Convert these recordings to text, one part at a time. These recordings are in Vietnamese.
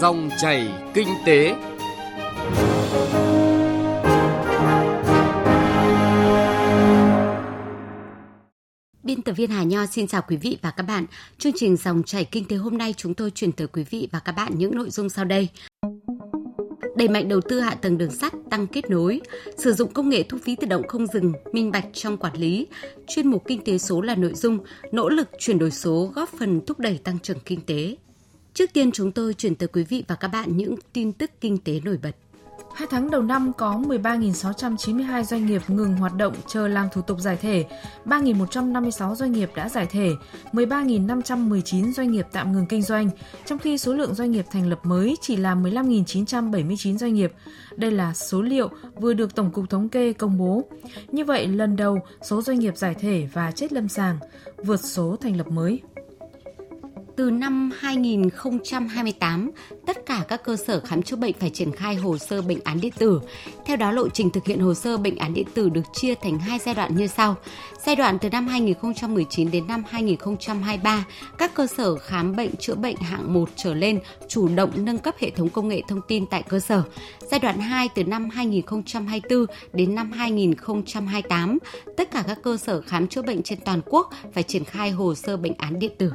Dòng chảy kinh tế. Biên tập viên Hà Nho xin chào quý vị và các bạn. Chương trình Dòng chảy kinh tế hôm nay chúng tôi chuyển tới quý vị và các bạn những nội dung sau đây đẩy mạnh đầu tư hạ tầng đường sắt, tăng kết nối, sử dụng công nghệ thu phí tự động không dừng, minh bạch trong quản lý. Chuyên mục kinh tế số là nội dung nỗ lực chuyển đổi số góp phần thúc đẩy tăng trưởng kinh tế. Trước tiên chúng tôi chuyển tới quý vị và các bạn những tin tức kinh tế nổi bật. Hai tháng đầu năm có 13.692 doanh nghiệp ngừng hoạt động chờ làm thủ tục giải thể, 3.156 doanh nghiệp đã giải thể, 13.519 doanh nghiệp tạm ngừng kinh doanh, trong khi số lượng doanh nghiệp thành lập mới chỉ là 15.979 doanh nghiệp. Đây là số liệu vừa được Tổng cục Thống kê công bố. Như vậy, lần đầu số doanh nghiệp giải thể và chết lâm sàng vượt số thành lập mới từ năm 2028, tất cả các cơ sở khám chữa bệnh phải triển khai hồ sơ bệnh án điện tử. Theo đó, lộ trình thực hiện hồ sơ bệnh án điện tử được chia thành hai giai đoạn như sau. Giai đoạn từ năm 2019 đến năm 2023, các cơ sở khám bệnh chữa bệnh hạng 1 trở lên chủ động nâng cấp hệ thống công nghệ thông tin tại cơ sở. Giai đoạn 2 từ năm 2024 đến năm 2028, tất cả các cơ sở khám chữa bệnh trên toàn quốc phải triển khai hồ sơ bệnh án điện tử.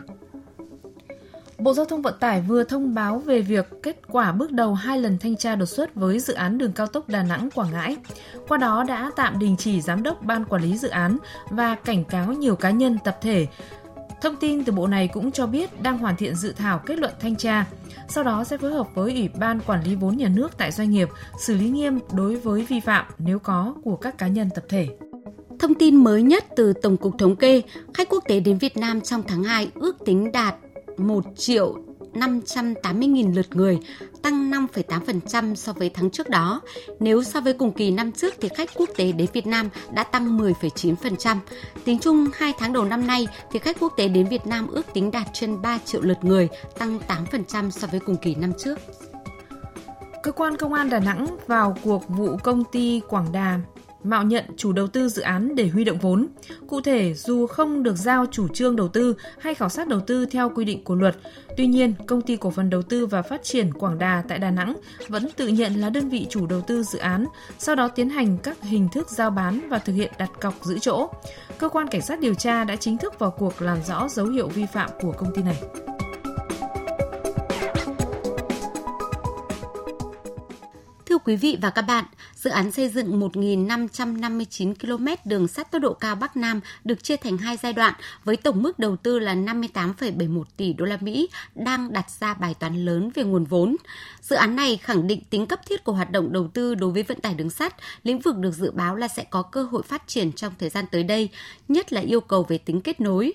Bộ Giao thông Vận tải vừa thông báo về việc kết quả bước đầu hai lần thanh tra đột xuất với dự án đường cao tốc Đà Nẵng Quảng Ngãi. Qua đó đã tạm đình chỉ giám đốc ban quản lý dự án và cảnh cáo nhiều cá nhân tập thể. Thông tin từ bộ này cũng cho biết đang hoàn thiện dự thảo kết luận thanh tra. Sau đó sẽ phối hợp với Ủy ban Quản lý vốn nhà nước tại doanh nghiệp xử lý nghiêm đối với vi phạm nếu có của các cá nhân tập thể. Thông tin mới nhất từ Tổng cục Thống kê, khách quốc tế đến Việt Nam trong tháng 2 ước tính đạt 1 triệu 580.000 lượt người, tăng 5,8% so với tháng trước đó. Nếu so với cùng kỳ năm trước thì khách quốc tế đến Việt Nam đã tăng 10,9%. Tính chung 2 tháng đầu năm nay thì khách quốc tế đến Việt Nam ước tính đạt trên 3 triệu lượt người, tăng 8% so với cùng kỳ năm trước. Cơ quan công an Đà Nẵng vào cuộc vụ công ty Quảng Đà mạo nhận chủ đầu tư dự án để huy động vốn. Cụ thể, dù không được giao chủ trương đầu tư hay khảo sát đầu tư theo quy định của luật, tuy nhiên, công ty cổ phần đầu tư và phát triển Quảng Đà tại Đà Nẵng vẫn tự nhận là đơn vị chủ đầu tư dự án, sau đó tiến hành các hình thức giao bán và thực hiện đặt cọc giữ chỗ. Cơ quan cảnh sát điều tra đã chính thức vào cuộc làm rõ dấu hiệu vi phạm của công ty này. Quý vị và các bạn, dự án xây dựng 1.559 km đường sắt tốc độ cao Bắc Nam được chia thành hai giai đoạn với tổng mức đầu tư là 58,71 tỷ đô la Mỹ đang đặt ra bài toán lớn về nguồn vốn. Dự án này khẳng định tính cấp thiết của hoạt động đầu tư đối với vận tải đường sắt, lĩnh vực được dự báo là sẽ có cơ hội phát triển trong thời gian tới đây, nhất là yêu cầu về tính kết nối.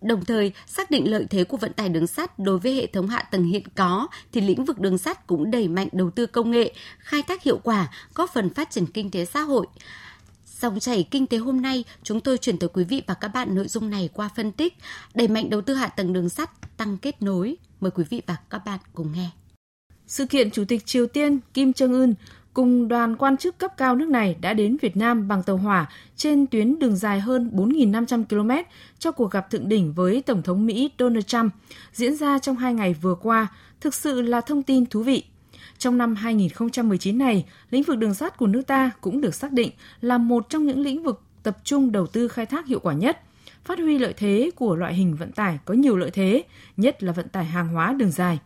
Đồng thời, xác định lợi thế của vận tải đường sắt đối với hệ thống hạ tầng hiện có thì lĩnh vực đường sắt cũng đẩy mạnh đầu tư công nghệ, khai thác hiệu quả, góp phần phát triển kinh tế xã hội. Dòng chảy kinh tế hôm nay, chúng tôi chuyển tới quý vị và các bạn nội dung này qua phân tích, đẩy mạnh đầu tư hạ tầng đường sắt, tăng kết nối. Mời quý vị và các bạn cùng nghe. Sự kiện Chủ tịch Triều Tiên Kim Jong-un cùng đoàn quan chức cấp cao nước này đã đến Việt Nam bằng tàu hỏa trên tuyến đường dài hơn 4.500 km cho cuộc gặp thượng đỉnh với Tổng thống Mỹ Donald Trump diễn ra trong hai ngày vừa qua, thực sự là thông tin thú vị. Trong năm 2019 này, lĩnh vực đường sắt của nước ta cũng được xác định là một trong những lĩnh vực tập trung đầu tư khai thác hiệu quả nhất, phát huy lợi thế của loại hình vận tải có nhiều lợi thế, nhất là vận tải hàng hóa đường dài.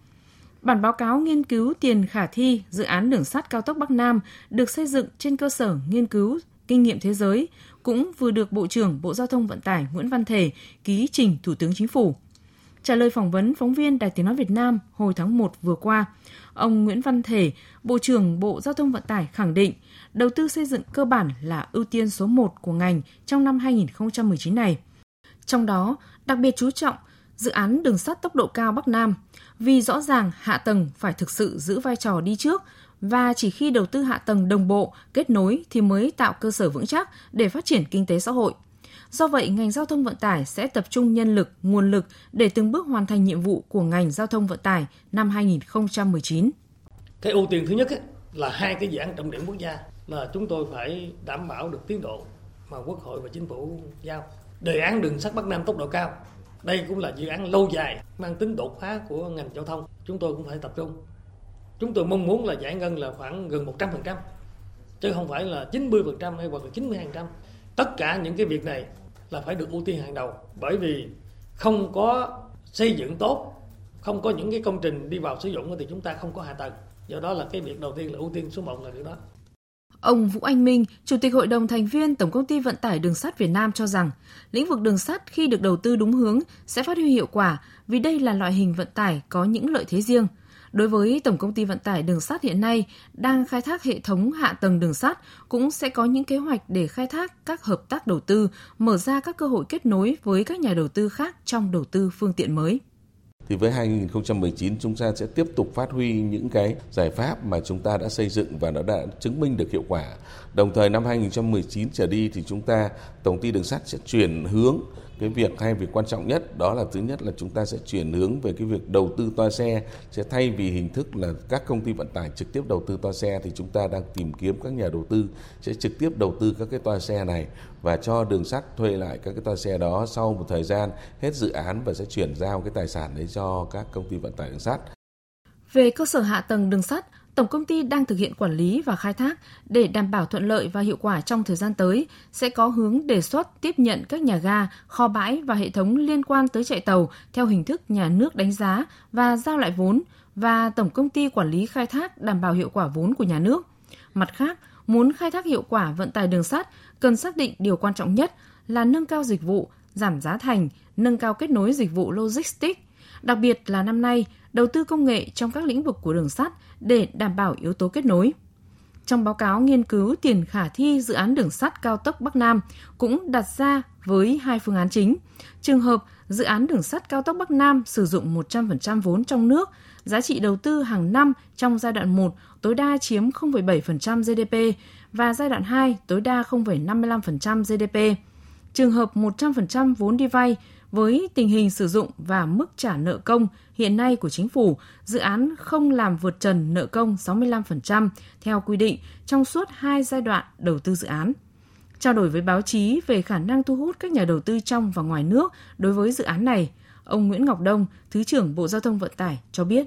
Bản báo cáo nghiên cứu tiền khả thi dự án đường sắt cao tốc Bắc Nam được xây dựng trên cơ sở nghiên cứu kinh nghiệm thế giới cũng vừa được Bộ trưởng Bộ Giao thông Vận tải Nguyễn Văn Thể ký trình Thủ tướng Chính phủ. Trả lời phỏng vấn phóng viên Đài Tiếng Nói Việt Nam hồi tháng 1 vừa qua, ông Nguyễn Văn Thể, Bộ trưởng Bộ Giao thông Vận tải khẳng định đầu tư xây dựng cơ bản là ưu tiên số 1 của ngành trong năm 2019 này. Trong đó, đặc biệt chú trọng dự án đường sắt tốc độ cao Bắc Nam, vì rõ ràng hạ tầng phải thực sự giữ vai trò đi trước và chỉ khi đầu tư hạ tầng đồng bộ, kết nối thì mới tạo cơ sở vững chắc để phát triển kinh tế xã hội. Do vậy, ngành giao thông vận tải sẽ tập trung nhân lực, nguồn lực để từng bước hoàn thành nhiệm vụ của ngành giao thông vận tải năm 2019. Cái ưu tiên thứ nhất là hai cái dự án trọng điểm quốc gia là chúng tôi phải đảm bảo được tiến độ mà Quốc hội và Chính phủ giao. Đề án đường sắt Bắc Nam tốc độ cao đây cũng là dự án lâu dài mang tính đột phá của ngành giao thông chúng tôi cũng phải tập trung chúng tôi mong muốn là giải ngân là khoảng gần 100% chứ không phải là 90% hay hoặc là 90%. Tất cả những cái việc này là phải được ưu tiên hàng đầu bởi vì không có xây dựng tốt, không có những cái công trình đi vào sử dụng thì chúng ta không có hạ tầng. Do đó là cái việc đầu tiên là ưu tiên số 1 là điều đó. Ông Vũ Anh Minh, Chủ tịch Hội đồng thành viên Tổng công ty Vận tải Đường sắt Việt Nam cho rằng, lĩnh vực đường sắt khi được đầu tư đúng hướng sẽ phát huy hiệu quả vì đây là loại hình vận tải có những lợi thế riêng. Đối với Tổng công ty Vận tải Đường sắt hiện nay đang khai thác hệ thống hạ tầng đường sắt cũng sẽ có những kế hoạch để khai thác các hợp tác đầu tư, mở ra các cơ hội kết nối với các nhà đầu tư khác trong đầu tư phương tiện mới thì với 2019 chúng ta sẽ tiếp tục phát huy những cái giải pháp mà chúng ta đã xây dựng và nó đã chứng minh được hiệu quả. Đồng thời năm 2019 trở đi thì chúng ta, tổng ty đường sắt sẽ chuyển hướng cái việc hai việc quan trọng nhất đó là thứ nhất là chúng ta sẽ chuyển hướng về cái việc đầu tư toa xe sẽ thay vì hình thức là các công ty vận tải trực tiếp đầu tư toa xe thì chúng ta đang tìm kiếm các nhà đầu tư sẽ trực tiếp đầu tư các cái toa xe này và cho đường sắt thuê lại các cái toa xe đó sau một thời gian hết dự án và sẽ chuyển giao cái tài sản đấy cho các công ty vận tải đường sắt. Về cơ sở hạ tầng đường sắt, Tổng công ty đang thực hiện quản lý và khai thác để đảm bảo thuận lợi và hiệu quả trong thời gian tới, sẽ có hướng đề xuất tiếp nhận các nhà ga, kho bãi và hệ thống liên quan tới chạy tàu theo hình thức nhà nước đánh giá và giao lại vốn và Tổng công ty quản lý khai thác đảm bảo hiệu quả vốn của nhà nước. Mặt khác, muốn khai thác hiệu quả vận tải đường sắt cần xác định điều quan trọng nhất là nâng cao dịch vụ, giảm giá thành, nâng cao kết nối dịch vụ logistics. Đặc biệt là năm nay, đầu tư công nghệ trong các lĩnh vực của đường sắt để đảm bảo yếu tố kết nối. Trong báo cáo nghiên cứu tiền khả thi dự án đường sắt cao tốc Bắc Nam cũng đặt ra với hai phương án chính. Trường hợp dự án đường sắt cao tốc Bắc Nam sử dụng 100% vốn trong nước, giá trị đầu tư hàng năm trong giai đoạn 1 tối đa chiếm 0,7% GDP và giai đoạn 2 tối đa 0,55% GDP. Trường hợp 100% vốn đi vay với tình hình sử dụng và mức trả nợ công hiện nay của chính phủ, dự án không làm vượt trần nợ công 65% theo quy định trong suốt hai giai đoạn đầu tư dự án. Trao đổi với báo chí về khả năng thu hút các nhà đầu tư trong và ngoài nước đối với dự án này, ông Nguyễn Ngọc Đông, Thứ trưởng Bộ Giao thông Vận tải cho biết.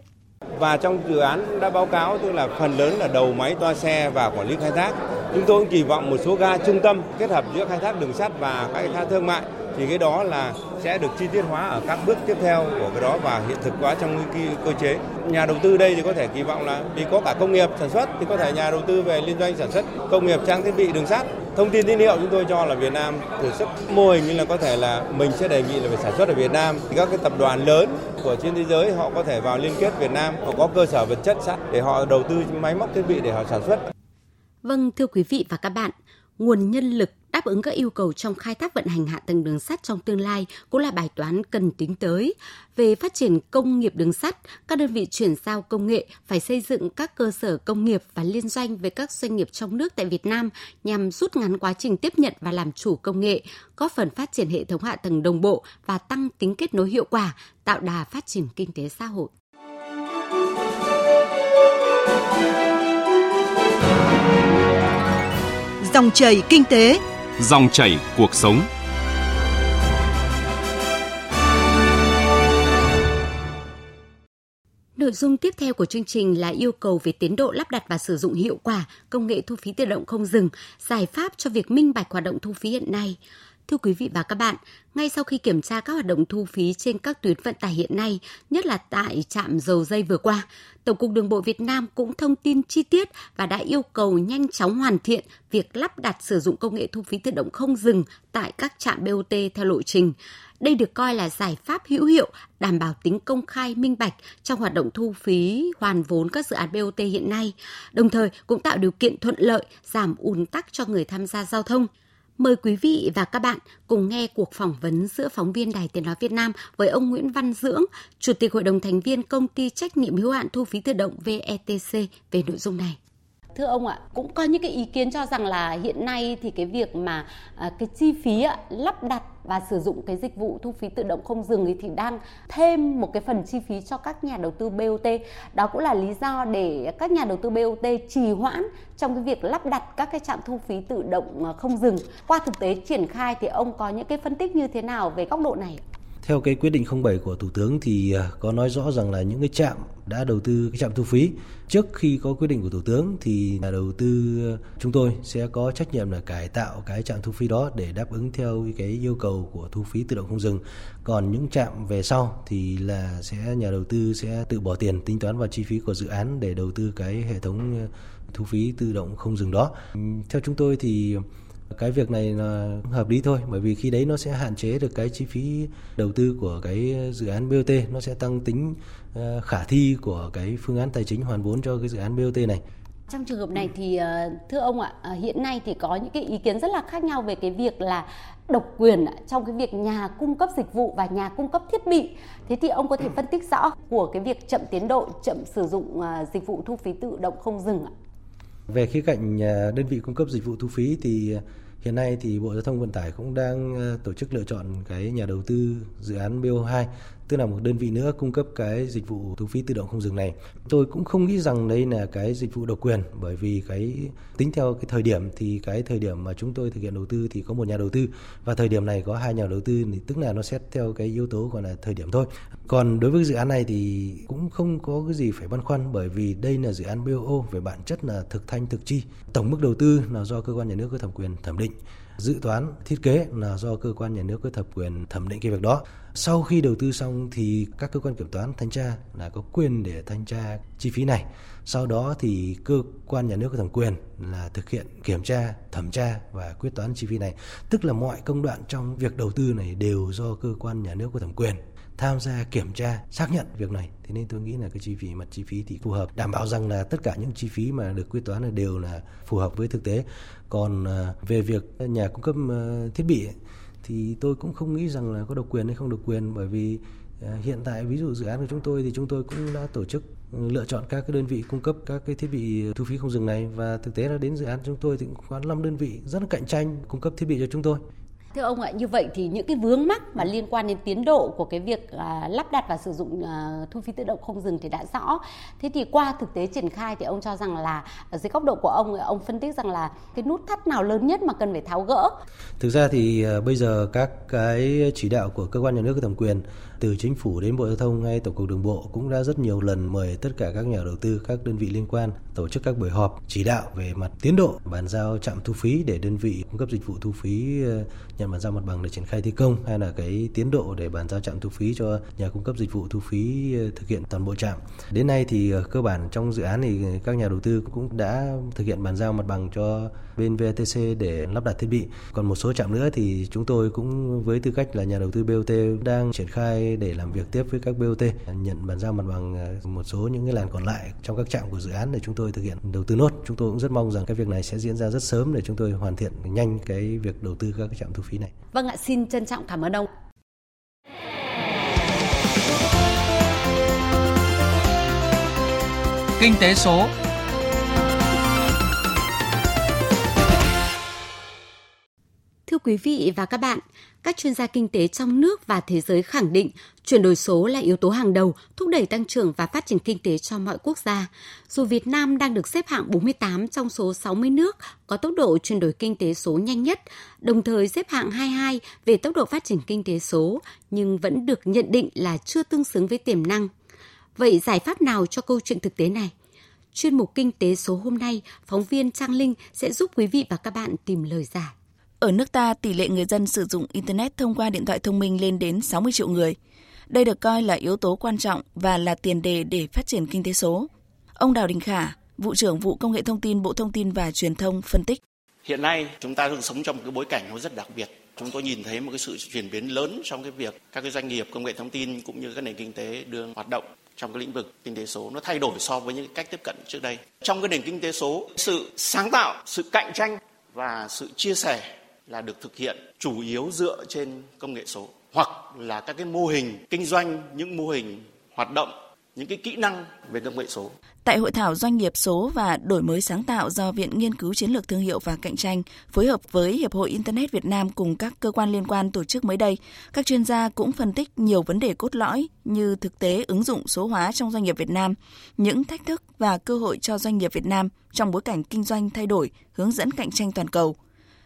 Và trong dự án đã báo cáo tức là phần lớn là đầu máy toa xe và quản lý khai thác. Chúng tôi cũng kỳ vọng một số ga trung tâm kết hợp giữa khai thác đường sắt và các thác thương mại thì cái đó là sẽ được chi tiết hóa ở các bước tiếp theo của cái đó và hiện thực hóa trong cái cơ chế. Nhà đầu tư đây thì có thể kỳ vọng là vì có cả công nghiệp sản xuất thì có thể nhà đầu tư về liên doanh sản xuất công nghiệp trang thiết bị đường sắt. Thông tin tín hiệu chúng tôi cho là Việt Nam thử sức mô hình như là có thể là mình sẽ đề nghị là phải sản xuất ở Việt Nam. thì Các cái tập đoàn lớn của trên thế giới họ có thể vào liên kết Việt Nam, họ có cơ sở vật chất sẵn để họ đầu tư máy móc thiết bị để họ sản xuất. Vâng, thưa quý vị và các bạn, nguồn nhân lực đáp ứng các yêu cầu trong khai thác vận hành hạ tầng đường sắt trong tương lai cũng là bài toán cần tính tới. Về phát triển công nghiệp đường sắt, các đơn vị chuyển giao công nghệ phải xây dựng các cơ sở công nghiệp và liên doanh với các doanh nghiệp trong nước tại Việt Nam nhằm rút ngắn quá trình tiếp nhận và làm chủ công nghệ, góp phần phát triển hệ thống hạ tầng đồng bộ và tăng tính kết nối hiệu quả, tạo đà phát triển kinh tế xã hội. Dòng chảy kinh tế, Dòng chảy cuộc sống. Nội dung tiếp theo của chương trình là yêu cầu về tiến độ lắp đặt và sử dụng hiệu quả công nghệ thu phí tự động không dừng, giải pháp cho việc minh bạch hoạt động thu phí hiện nay. Thưa quý vị và các bạn, ngay sau khi kiểm tra các hoạt động thu phí trên các tuyến vận tải hiện nay, nhất là tại trạm dầu dây vừa qua, Tổng cục Đường bộ Việt Nam cũng thông tin chi tiết và đã yêu cầu nhanh chóng hoàn thiện việc lắp đặt sử dụng công nghệ thu phí tự động không dừng tại các trạm BOT theo lộ trình. Đây được coi là giải pháp hữu hiệu đảm bảo tính công khai minh bạch trong hoạt động thu phí hoàn vốn các dự án BOT hiện nay, đồng thời cũng tạo điều kiện thuận lợi giảm ùn tắc cho người tham gia giao thông. Mời quý vị và các bạn cùng nghe cuộc phỏng vấn giữa phóng viên Đài Tiếng Nói Việt Nam với ông Nguyễn Văn Dưỡng, Chủ tịch Hội đồng thành viên Công ty Trách nhiệm hữu hạn Thu phí tự động VETC về nội dung này. Thưa ông ạ, cũng có những cái ý kiến cho rằng là hiện nay thì cái việc mà à, cái chi phí ạ, lắp đặt và sử dụng cái dịch vụ thu phí tự động không dừng ấy thì đang thêm một cái phần chi phí cho các nhà đầu tư BOT. Đó cũng là lý do để các nhà đầu tư BOT trì hoãn trong cái việc lắp đặt các cái trạm thu phí tự động à, không dừng. Qua thực tế triển khai thì ông có những cái phân tích như thế nào về góc độ này? Theo cái quyết định 07 của Thủ tướng thì à, có nói rõ rằng là những cái trạm đã đầu tư, cái trạm thu phí trước khi có quyết định của Thủ tướng thì nhà đầu tư à, chúng tôi sẽ có trách nhiệm là cải tạo cái trạm thu phí đó để đáp ứng theo cái yêu cầu của thu phí tự động không dừng. Còn những trạm về sau thì là sẽ, nhà đầu tư sẽ tự bỏ tiền tính toán vào chi phí của dự án để đầu tư cái hệ thống à, thu phí tự động không dừng đó. Theo chúng tôi thì cái việc này là hợp lý thôi bởi vì khi đấy nó sẽ hạn chế được cái chi phí đầu tư của cái dự án BOT nó sẽ tăng tính ờ, khả thi của cái phương án tài chính hoàn vốn cho cái dự án BOT này trong trường hợp này thì ờ, thưa ông ạ, ờ, hiện nay thì có những cái ý kiến rất là khác nhau về cái việc là độc quyền trong cái việc nhà cung cấp dịch vụ và nhà cung cấp thiết bị. Thế thì ông có thể phân tích rõ của cái việc chậm tiến độ, chậm sử dụng dịch vụ thu phí tự động không dừng ạ? Về khía cạnh à, đơn vị cung cấp dịch vụ thu phí thì à, hiện nay thì Bộ Giao thông Vận tải cũng đang à, tổ chức lựa chọn cái nhà đầu tư dự án BO2 tức là một đơn vị nữa cung cấp cái dịch vụ thu phí tự động không dừng này. Tôi cũng không nghĩ rằng đây là cái dịch vụ độc quyền, bởi vì cái tính theo cái thời điểm thì cái thời điểm mà chúng tôi thực hiện đầu tư thì có một nhà đầu tư và thời điểm này có hai nhà đầu tư thì tức là nó xét theo cái yếu tố gọi là thời điểm thôi. Còn đối với dự án này thì cũng không có cái gì phải băn khoăn, bởi vì đây là dự án BOO về bản chất là thực thanh thực chi. Tổng mức đầu tư là do cơ quan nhà nước có thẩm quyền thẩm định dự toán, thiết kế là do cơ quan nhà nước có thẩm quyền thẩm định cái việc đó. Sau khi đầu tư xong thì các cơ quan kiểm toán thanh tra là có quyền để thanh tra chi phí này. Sau đó thì cơ quan nhà nước có thẩm quyền là thực hiện kiểm tra, thẩm tra và quyết toán chi phí này. Tức là mọi công đoạn trong việc đầu tư này đều do cơ quan nhà nước có thẩm quyền tham gia kiểm tra, xác nhận việc này. Thế nên tôi nghĩ là cái chi phí, mặt chi phí thì phù hợp. Đảm bảo rằng là tất cả những chi phí mà được quyết toán là đều là phù hợp với thực tế. Còn à, về việc nhà cung cấp à, thiết bị thì tôi cũng không nghĩ rằng là có độc quyền hay không độc quyền. Bởi vì à, hiện tại ví dụ dự án của chúng tôi thì chúng tôi cũng đã tổ chức ừ, lựa chọn các cái đơn vị cung cấp các cái thiết bị thu phí không dừng này. Và thực tế là đến dự án chúng tôi thì cũng có 5 đơn vị rất là cạnh tranh cung cấp thiết bị cho chúng tôi. Thưa ông ạ, như vậy thì những cái vướng mắc mà liên quan đến tiến độ của cái việc à, lắp đặt và sử dụng à, thu phí tự động không dừng thì đã rõ. Thế thì qua thực tế triển khai thì ông cho rằng là ở dưới góc độ của ông, ông phân tích rằng là cái nút thắt nào lớn nhất mà cần phải tháo gỡ? Thực ra thì à, bây giờ các cái chỉ đạo của cơ quan nhà nước có thẩm quyền từ chính phủ đến Bộ Giao thông hay Tổng cục Đường bộ cũng đã rất nhiều lần mời tất cả các nhà đầu tư, các đơn vị liên quan tổ chức các buổi họp chỉ đạo về mặt tiến độ bàn giao trạm thu phí để đơn vị cung cấp dịch vụ thu phí ờ, nhận bàn giao mặt bằng để triển khai thi công hay là cái tiến độ để bàn giao trạm thu phí cho nhà cung cấp dịch vụ thu phí ờ, thực hiện toàn bộ trạm. Đến nay thì ờ, cơ bản trong dự án thì các nhà đầu tư cũng đã thực hiện bàn giao mặt bằng cho bên VTC để lắp đặt thiết bị. Còn một số trạm nữa thì chúng tôi cũng với tư cách là nhà đầu tư BOT đang triển khai để làm việc tiếp với các BOT nhận bàn giao mặt bằng ờ, một số những cái làn còn lại trong các trạm của dự án để chúng tôi thực hiện đầu tư nốt. Chúng tôi cũng rất mong rằng cái việc này sẽ diễn ra rất sớm để chúng tôi hoàn thiện nhanh cái việc đầu tư các trạm thu phí này. Vâng ạ, xin trân trọng cảm ơn ông. Kinh tế số quý vị và các bạn, các chuyên gia kinh tế trong nước và thế giới khẳng định chuyển đổi số là yếu tố hàng đầu thúc đẩy tăng trưởng và phát triển kinh tế cho mọi quốc gia. Dù Việt Nam đang được xếp hạng 48 trong số 60 nước có tốc độ chuyển đổi kinh tế số nhanh nhất, đồng thời xếp hạng 22 về tốc độ phát triển kinh tế số, nhưng vẫn được nhận định là chưa tương xứng với tiềm năng. Vậy giải pháp nào cho câu chuyện thực tế này? Chuyên mục Kinh tế số hôm nay, phóng viên Trang Linh sẽ giúp quý vị và các bạn tìm lời giải. Ở nước ta, tỷ lệ người dân sử dụng Internet thông qua điện thoại thông minh lên đến 60 triệu người. Đây được coi là yếu tố quan trọng và là tiền đề để phát triển kinh tế số. Ông Đào Đình Khả, vụ trưởng vụ công nghệ thông tin Bộ Thông tin và Truyền thông phân tích. Hiện nay chúng ta đang sống trong một cái bối cảnh nó rất đặc biệt. Chúng tôi nhìn thấy một cái sự chuyển biến lớn trong cái việc các cái doanh nghiệp công nghệ thông tin cũng như các nền kinh tế đương hoạt động trong cái lĩnh vực kinh tế số nó thay đổi so với những cách tiếp cận trước đây. Trong cái nền kinh tế số, sự sáng tạo, sự cạnh tranh và sự chia sẻ là được thực hiện chủ yếu dựa trên công nghệ số hoặc là các cái mô hình kinh doanh, những mô hình hoạt động, những cái kỹ năng về công nghệ số. Tại hội thảo doanh nghiệp số và đổi mới sáng tạo do Viện Nghiên cứu Chiến lược Thương hiệu và Cạnh tranh phối hợp với Hiệp hội Internet Việt Nam cùng các cơ quan liên quan tổ chức mới đây, các chuyên gia cũng phân tích nhiều vấn đề cốt lõi như thực tế ứng dụng số hóa trong doanh nghiệp Việt Nam, những thách thức và cơ hội cho doanh nghiệp Việt Nam trong bối cảnh kinh doanh thay đổi, hướng dẫn cạnh tranh toàn cầu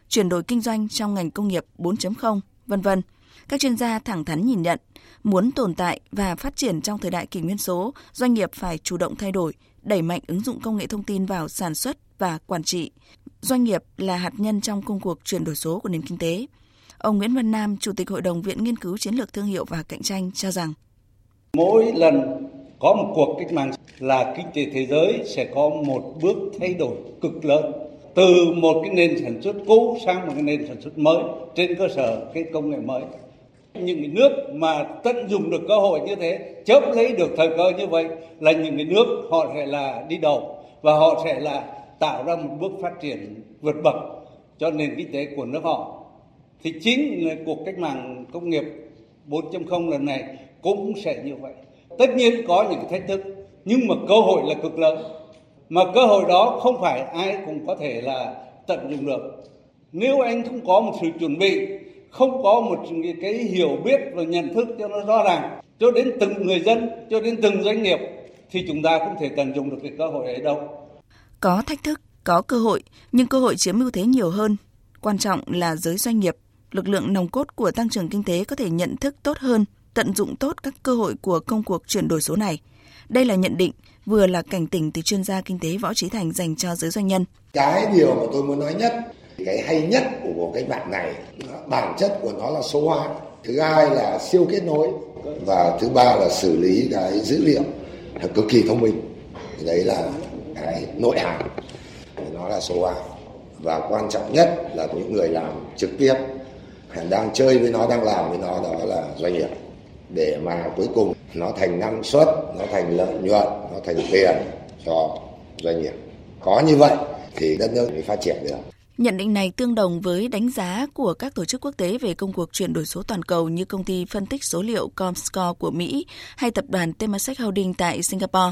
chuyển đổi kinh doanh trong ngành công nghiệp 4.0, vân vân. Các chuyên gia thẳng thắn nhìn nhận, muốn tồn tại và phát triển trong thời đại kỷ nguyên số, doanh nghiệp phải chủ động thay đổi, đẩy mạnh ứng dụng công nghệ thông tin vào sản xuất và quản trị. Doanh nghiệp là hạt nhân trong công cuộc chuyển đổi số của nền kinh tế. Ông Nguyễn Văn Nam, Chủ tịch Hội đồng Viện Nghiên cứu Chiến lược Thương hiệu và Cạnh tranh cho rằng Mỗi lần có một cuộc cách mạng là kinh tế thế giới sẽ có một bước thay đổi cực lớn từ một cái nền sản xuất cũ sang một cái nền sản xuất mới, trên cơ sở cái công nghệ mới. Những cái nước mà tận dụng được cơ hội như thế, chớp lấy được thời cơ như vậy, là những cái nước họ sẽ là đi đầu và họ sẽ là tạo ra một bước phát triển vượt bậc cho nền kinh tế của nước họ. Thì chính cuộc cách mạng công nghiệp 4.0 lần này cũng sẽ như vậy. Tất nhiên có những thách thức, nhưng mà cơ hội là cực lớn mà cơ hội đó không phải ai cũng có thể là tận dụng được. Nếu anh không có một sự chuẩn bị, không có một cái hiểu biết và nhận thức cho nó rõ ràng, cho đến từng người dân, cho đến từng doanh nghiệp, thì chúng ta không thể tận dụng được cái cơ hội ấy đâu. Có thách thức, có cơ hội, nhưng cơ hội chiếm ưu thế nhiều hơn. Quan trọng là giới doanh nghiệp, lực lượng nòng cốt của tăng trưởng kinh tế có thể nhận thức tốt hơn tận dụng tốt các cơ hội của công cuộc chuyển đổi số này. Đây là nhận định, vừa là cảnh tỉnh từ chuyên gia kinh tế Võ Trí Thành dành cho giới doanh nhân. Cái điều mà tôi muốn nói nhất, cái hay nhất của cuộc cách mạng này, bản chất của nó là số hóa. Thứ hai là siêu kết nối và thứ ba là xử lý cái dữ liệu là cực kỳ thông minh. Đấy là cái nội hàm, nó là số hóa. Và quan trọng nhất là những người làm trực tiếp đang chơi với nó đang làm với nó đó là doanh nghiệp để mà cuối cùng nó thành năng suất nó thành lợi nhuận nó thành tiền cho doanh nghiệp. Có như vậy thì đất nước mới phát triển được. Nhận định này tương đồng với đánh giá của các tổ chức quốc tế về công cuộc chuyển đổi số toàn cầu như công ty phân tích số liệu Comscore của Mỹ hay tập đoàn Temasek Holding tại Singapore.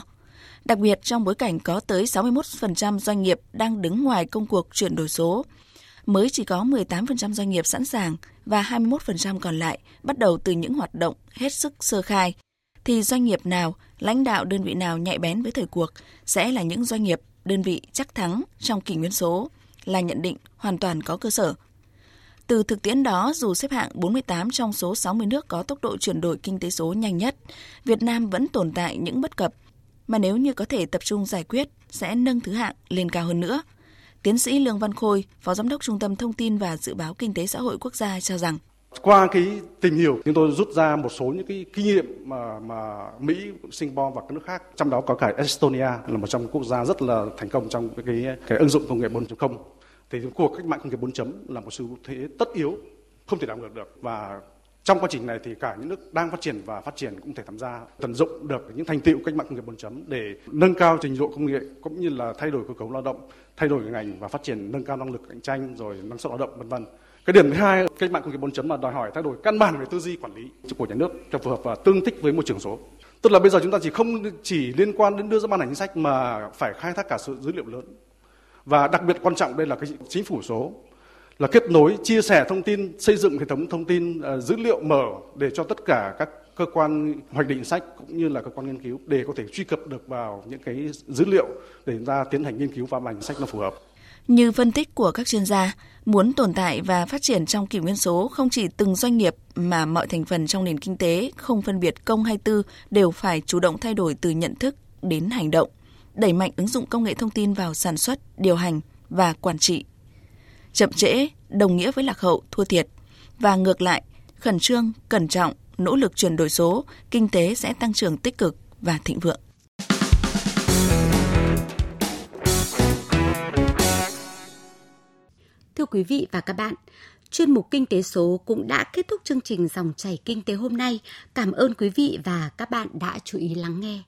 Đặc biệt trong bối cảnh có tới 61% doanh nghiệp đang đứng ngoài công cuộc chuyển đổi số, mới chỉ có 18% doanh nghiệp sẵn sàng và 21% còn lại bắt đầu từ những hoạt động hết sức sơ khai, thì doanh nghiệp nào, lãnh đạo đơn vị nào nhạy bén với thời cuộc sẽ là những doanh nghiệp, đơn vị chắc thắng trong kỷ nguyên số, là nhận định hoàn toàn có cơ sở. Từ thực tiễn đó, dù xếp hạng 48 trong số 60 nước có tốc độ chuyển đổi kinh tế số nhanh nhất, Việt Nam vẫn tồn tại những bất cập mà nếu như có thể tập trung giải quyết sẽ nâng thứ hạng lên cao hơn nữa – Tiến sĩ Lương Văn Khôi, Phó Giám đốc Trung tâm Thông tin và Dự báo Kinh tế Xã hội Quốc gia cho rằng qua cái tìm hiểu chúng tôi rút ra một số những cái kinh nghiệm mà mà Mỹ, Singapore và các nước khác trong đó có cả Estonia là một trong quốc gia rất là thành công trong cái cái ứng dụng công nghệ 4.0 thì cuộc cách mạng công nghiệp 4 chấm là một xu thế tất yếu không thể đảo ngược được. Và trong quá trình này thì cả những nước đang phát triển và phát triển cũng thể tham gia tận dụng được những thành tựu cách mạng công nghiệp 4 chấm để nâng cao trình độ công nghệ cũng như là thay đổi cơ cấu lao động, thay đổi ngành và phát triển nâng cao năng lực cạnh tranh rồi năng suất lao động vân vân. Cái điểm thứ hai cách mạng công nghiệp 4 chấm là đòi hỏi thay đổi căn bản về tư duy quản lý của nhà nước cho phù hợp và tương thích với môi trường số. Tức là bây giờ chúng ta chỉ không chỉ liên quan đến đưa ra ban hành chính sách mà phải khai thác cả sự dữ liệu lớn. Và đặc biệt quan trọng đây là cái chính phủ số là kết nối, chia sẻ thông tin, xây dựng hệ thống thông tin uh, dữ liệu mở để cho tất cả các cơ quan hoạch định sách cũng như là cơ quan nghiên cứu để có thể truy cập được vào những cái dữ liệu để chúng ta tiến hành nghiên cứu và bản sách nó phù hợp. Như phân tích của các chuyên gia, muốn tồn tại và phát triển trong kỷ nguyên số không chỉ từng doanh nghiệp mà mọi thành phần trong nền kinh tế không phân biệt công hay tư đều phải chủ động thay đổi từ nhận thức đến hành động, đẩy mạnh ứng dụng công nghệ thông tin vào sản xuất, điều hành và quản trị Chậm trễ đồng nghĩa với lạc hậu, thua thiệt. Và ngược lại, khẩn trương, cẩn trọng, nỗ lực chuyển đổi số, kinh tế sẽ tăng trưởng tích cực và thịnh vượng. Thưa quý vị và các bạn, chuyên mục Kinh tế số cũng đã kết thúc chương trình dòng chảy kinh tế hôm nay. Cảm ơn quý vị và các bạn đã chú ý lắng nghe.